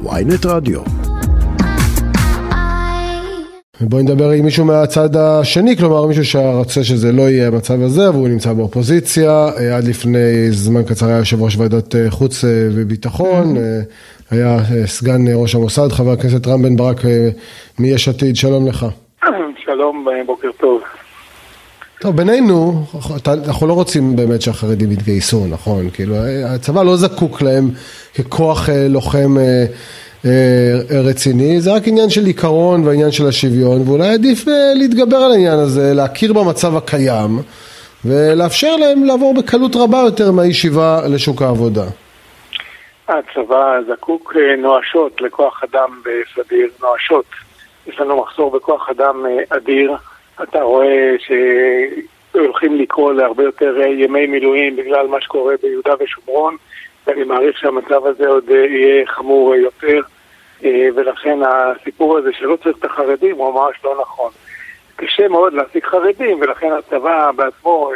ויינט רדיו. בואי נדבר עם מישהו מהצד השני, כלומר מישהו שרוצה שזה לא יהיה המצב הזה, והוא נמצא באופוזיציה, אה, עד לפני זמן קצר היה יושב ראש ועדת אה, חוץ אה, וביטחון, היה סגן ראש המוסד, חבר הכנסת רם בן ברק מיש עתיד, שלום לך. שלום, בוקר טוב. טוב, בינינו, אנחנו לא רוצים באמת שהחרדים יתגייסו, נכון? כאילו, הצבא לא זקוק להם ככוח לוחם רציני, זה רק עניין של עיקרון והעניין של השוויון, ואולי עדיף להתגבר על העניין הזה, להכיר במצב הקיים, ולאפשר להם לעבור בקלות רבה יותר מהישיבה לשוק העבודה. הצבא זקוק נואשות לכוח אדם בסדיר, נואשות. יש לנו מחסור בכוח אדם אדיר. אתה רואה שהולכים לקרוא להרבה יותר ימי מילואים בגלל מה שקורה ביהודה ושומרון, ואני מעריך שהמצב הזה עוד יהיה חמור יותר, ולכן הסיפור הזה שלא צריך את החרדים הוא ממש לא נכון. קשה מאוד להשיג חרדים, ולכן הצבא בעצמו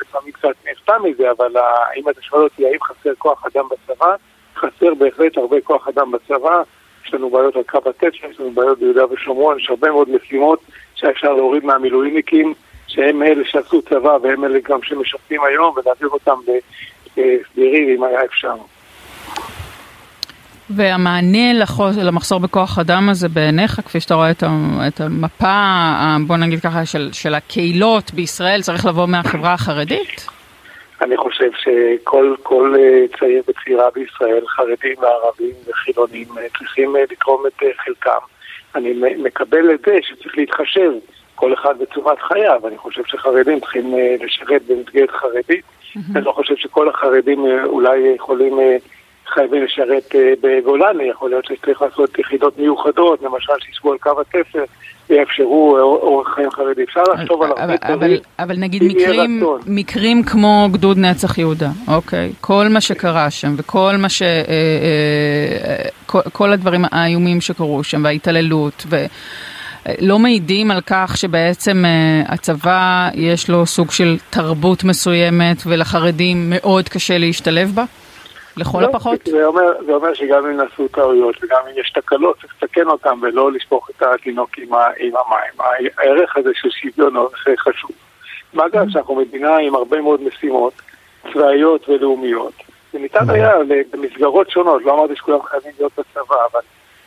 לפעמים קצת נפתע מזה, אבל אם אתה שואל אותי האם חסר כוח אדם בצבא, חסר בהחלט הרבה כוח אדם בצבא. יש לנו בעיות על קו התפר, יש לנו בעיות ביהודה ושומרון, יש הרבה מאוד משימות שאפשר להוריד מהמילואימניקים, שהם אלה שעשו צבא והם אלה גם שמשרתים היום, ולהעביר אותם לסדירים אם היה אפשר. והמענה לחוס, למחסור בכוח אדם הזה בעיניך, כפי שאתה רואה את המפה, בוא נגיד ככה, של, של הקהילות בישראל, צריך לבוא מהחברה החרדית? אני חושב שכל כל צעיר וצעירה בישראל, חרדים וערבים וחילונים, צריכים לתרום את חלקם. אני מקבל את זה שצריך להתחשב כל אחד בצורת חייו. אני חושב שחרדים צריכים לשרת במסגרת חרדית. Mm-hmm. אני לא חושב שכל החרדים אולי יכולים, חייבים לשרת בגולני. יכול להיות שצריך לעשות יחידות מיוחדות, למשל שישבו על קו התפר. ויאפשרו אורח חיים חרדי. אפשר לחשוב על הרבה דברים. אבל נגיד מקרים, מקרים כמו גדוד נצח יהודה, אוקיי? כל מה שקרה שם וכל מה ש... כל הדברים האיומים שקרו שם וההתעללות ולא מעידים על כך שבעצם הצבא יש לו סוג של תרבות מסוימת ולחרדים מאוד קשה להשתלב בה? לכל לא, הפחות? זה אומר, זה אומר שגם אם נעשו טעויות וגם אם יש תקלות צריך לתקן אותן ולא לשפוך את התינוק עם, עם המים. הערך הזה של שוויון הוא ערך חשוב. מה גם. שאנחנו מדינה עם הרבה מאוד משימות צבאיות ולאומיות וניתן mm-hmm. היה במסגרות שונות, לא אמרתי שכולם חייבים להיות בצבא, אבל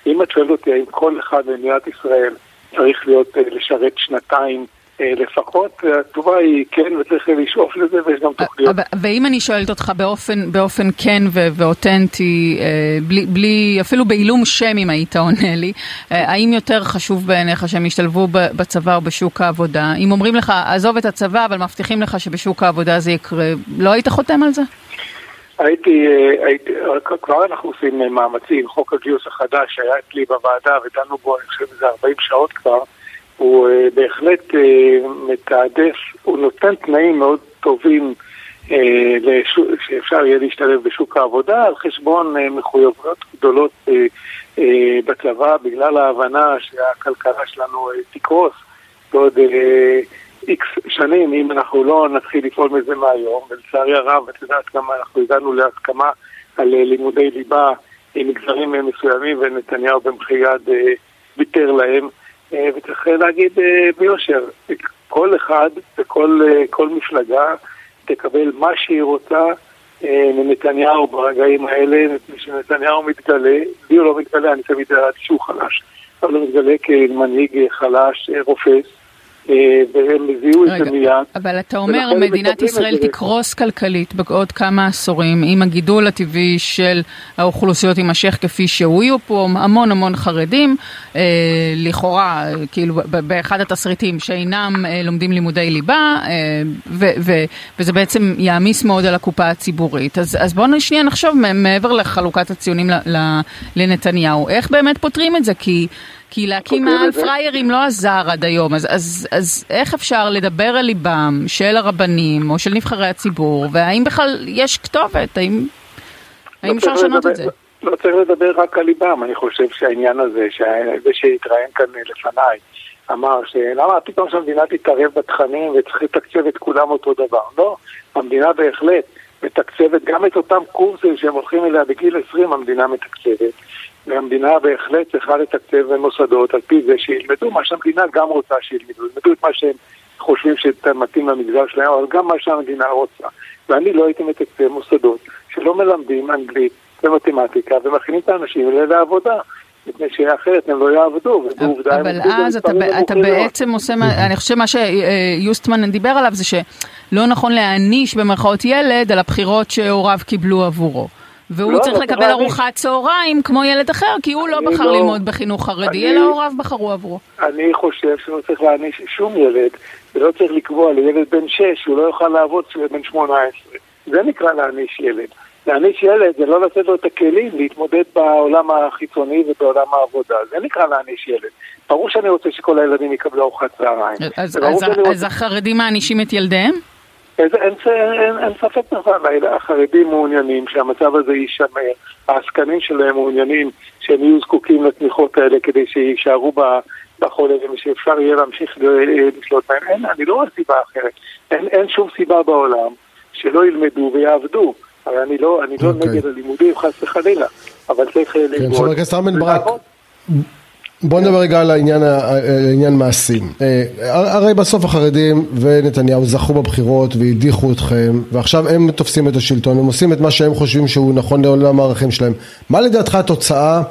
אם את שואלת אותי האם כל אחד במדינת ישראל צריך להיות לשרת שנתיים לפחות, התשובה היא כן וצריך לשאוף לזה ויש גם תוכניות. ואם אני שואלת אותך באופן, באופן כן ואותנטי, בלי, בלי, אפילו בעילום שם אם היית עונה לי, האם יותר חשוב בעיניך שהם ישתלבו בצבא או בשוק העבודה? אם אומרים לך, עזוב את הצבא אבל מבטיחים לך שבשוק העבודה זה יקרה, לא היית חותם על זה? הייתי, הייתי, כבר אנחנו עושים מאמצים, חוק הגיוס החדש שהיה אצלי בוועדה ודנו בו, אני חושב שזה 40 שעות כבר, הוא uh, בהחלט uh, מתעדף, הוא נותן תנאים מאוד טובים לשוק, שאפשר יהיה להשתלב בשוק העבודה על חשבון מחויבויות גדולות בצבא בגלל ההבנה שהכלכלה שלנו תקרוס בעוד איקס שנים אם אנחנו לא נתחיל לפעול מזה מהיום ולצערי הרב את יודעת כמה אנחנו הגענו להסכמה על לימודי ליבה עם מגזרים מסוימים ונתניהו במחי יד ויתר להם וצריך להגיד ביושר, כל אחד וכל מפלגה תקבל מה שהיא רוצה מנתניהו ברגעים האלה, כשנתניהו מתגלה, לי הוא לא מתגלה, אני תמיד ידעתי שהוא חלש, אבל הוא מתגלה כמנהיג חלש, רופס, והם זיהו את זה מיד. אבל אתה אומר, מדינת ישראל תקרוס כלכלית בעוד כמה עשורים, אם הגידול הטבעי של האוכלוסיות יימשך כפי שהוא, יהיו פה המון המון חרדים, לכאורה, כאילו, באחד התסריטים שאינם לומדים לימודי ליבה, וזה בעצם יעמיס מאוד על הקופה הציבורית. אז בואו שנייה נחשוב מעבר לחלוקת הציונים לנתניהו, איך באמת פותרים את זה? כי... כי להקים מעל פריירים לא עזר עד היום, אז, אז, אז איך אפשר לדבר על ליבם של הרבנים או של נבחרי הציבור, והאם בכלל יש כתובת? האם, האם אפשר לשנות את זה? לא צריך לדבר רק על ליבם, אני חושב שהעניין הזה, זה שהתראיין כאן לפניי, אמר שלמה פתאום שהמדינה תתערב בתכנים וצריך לתקצב את כולם אותו דבר. לא, המדינה בהחלט מתקצבת גם את אותם קורסים שהם הולכים אליה בגיל 20, המדינה מתקצבת. והמדינה בהחלט צריכה לתקצב מוסדות על פי זה שילמדו מה שהמדינה גם רוצה שילמדו, ילמדו את מה שהם חושבים שמתאים למגזר שלהם, אבל גם מה שהמדינה רוצה. ואני לא הייתי מתקצב מוסדות שלא מלמדים אנגלית ומתמטיקה ומכינים את האנשים האלה לעבודה. מפני שאחרת הם לא יעבדו, אבל אז אתה, אתה בעצם עושה, אני חושב שמה שיוסטמן דיבר עליו זה שלא נכון להעניש במרכאות ילד על הבחירות שהוריו קיבלו עבורו. והוא לא, צריך לא לקבל ארוחת צהריים כמו ילד אחר, כי הוא לא בחר לא, ללמוד בחינוך חרדי, אלא הוריו בחרו עבורו. אני חושב שלא צריך להעניש שום ילד, ולא צריך לקבוע לילד בן 6 שהוא לא יוכל לעבוד כשהוא בן 18. זה נקרא להעניש ילד. להעניש ילד זה לא לתת לו את הכלים להתמודד בעולם החיצוני ובעולם העבודה. זה נקרא להעניש ילד. ברור שאני רוצה שכל הילדים יקבלו ארוחת צהריים. אז, אז, אז, אז החרדים מענישים את ילדיהם? אין, ספק בכלל, החרדים מעוניינים שהמצב הזה יישמר, העסקנים שלהם מעוניינים שהם יהיו זקוקים לתמיכות האלה כדי שיישארו בחולה ושאפשר יהיה להמשיך לשלוט בהם. אין, אני לא רואה סיבה אחרת. אין, אין שום סיבה בעולם שלא ילמדו ויעבדו. הרי אני לא, אני לא okay. אוקיי. נגד הלימודים חס וחלילה, אבל צריך ללמוד. כן, חבר הכנסת רם בן ברק. בוא נדבר רגע על העניין, העניין מעשים. אה, הרי בסוף החרדים ונתניהו זכו בבחירות והדיחו אתכם ועכשיו הם תופסים את השלטון, הם עושים את מה שהם חושבים שהוא נכון לעולם הערכים שלהם. מה לדעתך התוצאה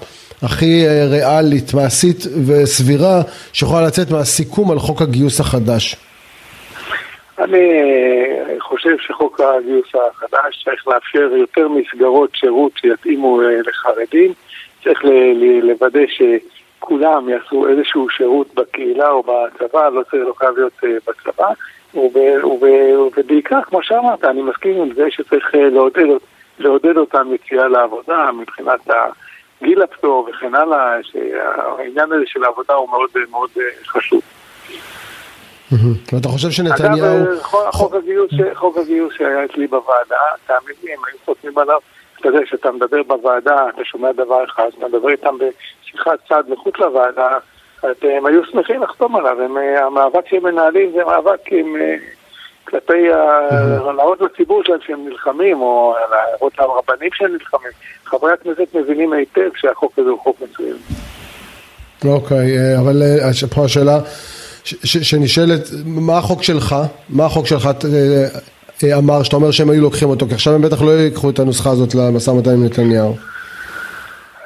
הכי אה, ריאלית, מעשית וסבירה שיכולה לצאת מהסיכום על חוק הגיוס החדש? אני אה, חושב שחוק הגיוס החדש צריך לאפשר יותר מסגרות שירות שיתאימו לחרדים, צריך לוודא ש... כולם יעשו איזשהו שירות בקהילה או בצבא, לא צריך, לא חייב להיות uh, בצבא, וב, וב, ובעיקר, כמו שאמרת, אני מסכים עם זה שצריך uh, לעודד, לעודד אותם יציאה לעבודה מבחינת גיל הפטור וכן הלאה, שהעניין הזה של העבודה הוא מאוד מאוד uh, חשוב. ואתה חושב שנתניהו... אגב, חוק הגיוס שהיה אצלי בוועדה, תאמין לי, הם היו חותמים עליו אתה יודע, כשאתה מדבר בוועדה, אתה שומע דבר אחד, אתה מדבר איתם בשיחת צד מחוץ לוועדה, הם היו שמחים לחתום עליו, הם, אה, המאבק שהם מנהלים זה מאבק עם, אה, כלפי להראות לציבור שלהם שהם נלחמים, או להראות לרבנים שהם נלחמים. חברי הכנסת מבינים היטב שהחוק הזה הוא חוק מצוין. אוקיי, אה, אבל פה השאלה שנשאלת, מה החוק שלך? מה החוק שלך? אמר, שאתה אומר שהם היו לוקחים אותו, כי עכשיו הם בטח לא ייקחו את הנוסחה הזאת למשא ומתן עם נתניהו.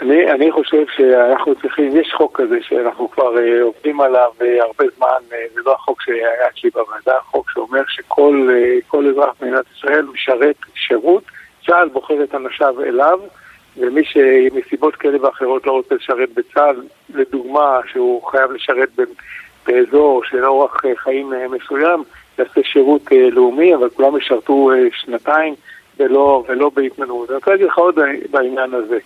אני, אני חושב שאנחנו צריכים, יש חוק כזה שאנחנו כבר uh, עובדים עליו uh, הרבה זמן, uh, זה לא החוק שהיה אצלי בוועדה, חוק שאומר שכל uh, אזרח במדינת ישראל משרת שירות, צה"ל בוחר את אנשיו אליו, ומי שמסיבות כאלה ואחרות לא רוצה לשרת בצה"ל, לדוגמה שהוא חייב לשרת באזור של אורח חיים מסוים, יעשה שירות אה, לאומי, אבל כולם ישרתו אה, שנתיים ולא, ולא בהתנדבות. אני רוצה להגיד לך עוד בעניין הזה.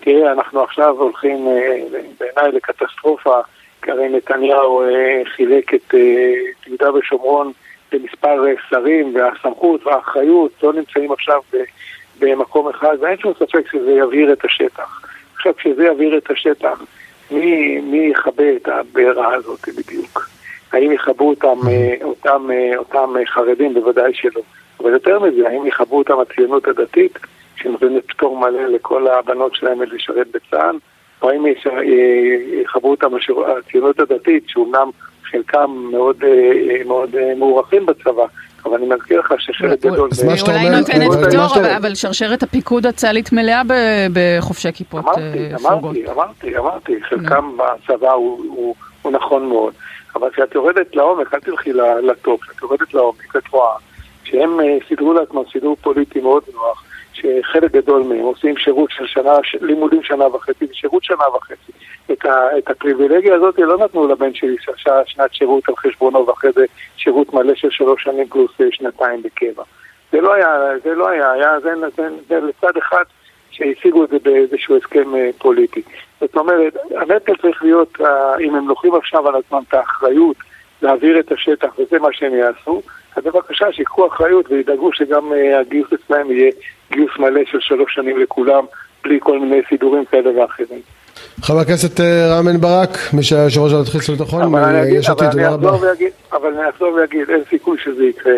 תראה, אנחנו עכשיו הולכים אה, בעיניי לקטסטרופה, כי הרי נתניהו חילק את יהודה ושומרון למספר שרים, והסמכות והאחריות לא נמצאים עכשיו במקום אחד, ואין שום ספק שזה יבהיר את השטח. עכשיו, כשזה יבהיר את השטח, מי, מי יכבה את הבעירה הזאת בדיוק? האם יכבו אותם, אה, אותם, אה, אותם אה, חרדים? בוודאי שלא. אבל יותר מזה, האם יכבו אותם הציונות הדתית, שנותנת פטור מלא לכל הבנות שלהם לשרת בצה"ל, או האם יכבו אותם הציונות הדתית, שאומנם חלקם מאוד, מאוד מוערכים בצבא, אבל אני מזכיר לך שחלק גדול... אז מה שאתה אומר... אולי נותנת פטור, אבל שרשרת הפיקוד הצה"לית מלאה בחובשי כיפות סרוגות. אמרתי, אמרתי, אמרתי, חלקם בצבא הוא נכון מאוד. אבל כשאת יורדת לעומק, אל תלכי לטופ, כשאת יורדת לעומק, את רואה שהם אה, סידרו לעצמם סידור פוליטי מאוד נוח, שחלק גדול מהם עושים שירות של שנה, לימודים שנה וחצי ושירות שנה וחצי. את, ה, את הפריבילגיה הזאת לא נתנו לבן שלי שנת שירות על חשבונו ואחרי זה שירות מלא של שלוש שנים פלוס אה, שנתיים בקבע. זה לא היה, זה לא היה, היה זה, זה, זה לצד אחד שהשיגו את זה באיזשהו הסכם אה, פוליטי. זאת אומרת, הנטל צריך להיות, אה, אם הם לוקחים עכשיו על עצמם את האחריות להעביר את השטח, וזה מה שהם יעשו, אז בבקשה שיקחו אחריות וידאגו שגם אה, הגיוס אצלם יהיה גיוס מלא של שלוש שנים לכולם, בלי כל מיני סידורים כאלה ואחרים. חבר הכנסת רם בן ברק, מי שהיה יושב ראש ועדת חוץ וביטחון, יש עתיד, תודה רבה. אבל אני אחזור ואגיד, אין סיכוי שזה יקרה.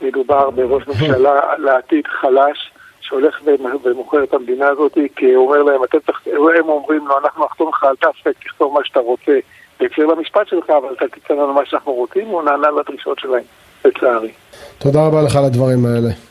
מדובר בראש ממשלה לעתיד חלש, שהולך ומוכר את המדינה הזאת, כי הוא אומר להם, אתם תח... הם אומרים לו, אנחנו נחתום לך על תפק, תכתוב מה שאתה רוצה, בהקשר למשפט שלך, אבל אתה תיתן לנו מה שאנחנו רוצים, הוא נענה לדרישות שלהם, לצערי. תודה רבה לך על הדברים האלה.